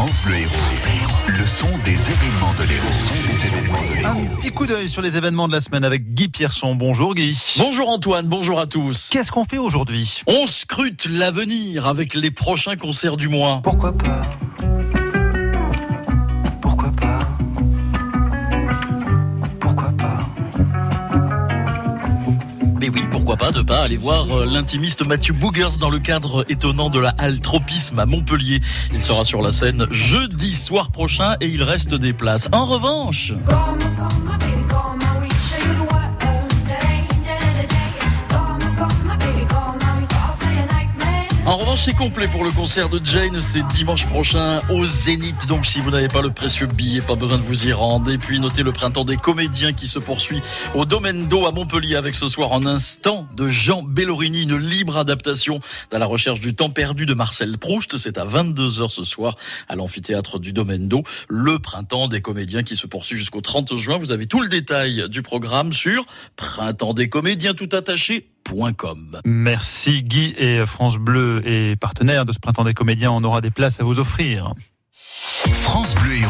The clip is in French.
France Bleu Héros. Le son des événements de l'Héros. des événements de Un petit coup d'œil sur les événements de la semaine avec Guy Pierson. Bonjour Guy. Bonjour Antoine, bonjour à tous. Qu'est-ce qu'on fait aujourd'hui? On scrute l'avenir avec les prochains concerts du mois. Pourquoi pas? Mais oui, pourquoi pas ne pas aller voir euh, l'intimiste Mathieu Boogers dans le cadre étonnant de la halle Tropisme à Montpellier. Il sera sur la scène jeudi soir prochain et il reste des places. En revanche, en revanche, c'est complet pour le concert de Jane. C'est dimanche prochain au Zénith. Donc, si vous n'avez pas le précieux billet, pas besoin de vous y rendre. Et puis, notez le printemps des comédiens qui se poursuit au Domaine d'eau à Montpellier avec ce soir en instant de Jean Bellorini, une libre adaptation dans la recherche du temps perdu de Marcel Proust. C'est à 22h ce soir à l'amphithéâtre du Domaine d'eau. Le printemps des comédiens qui se poursuit jusqu'au 30 juin. Vous avez tout le détail du programme sur printemps des comédiens tout attaché.com. Merci Guy et France Bleu est partenaire de ce printemps des comédiens. On aura des places à vous offrir. France Bleu.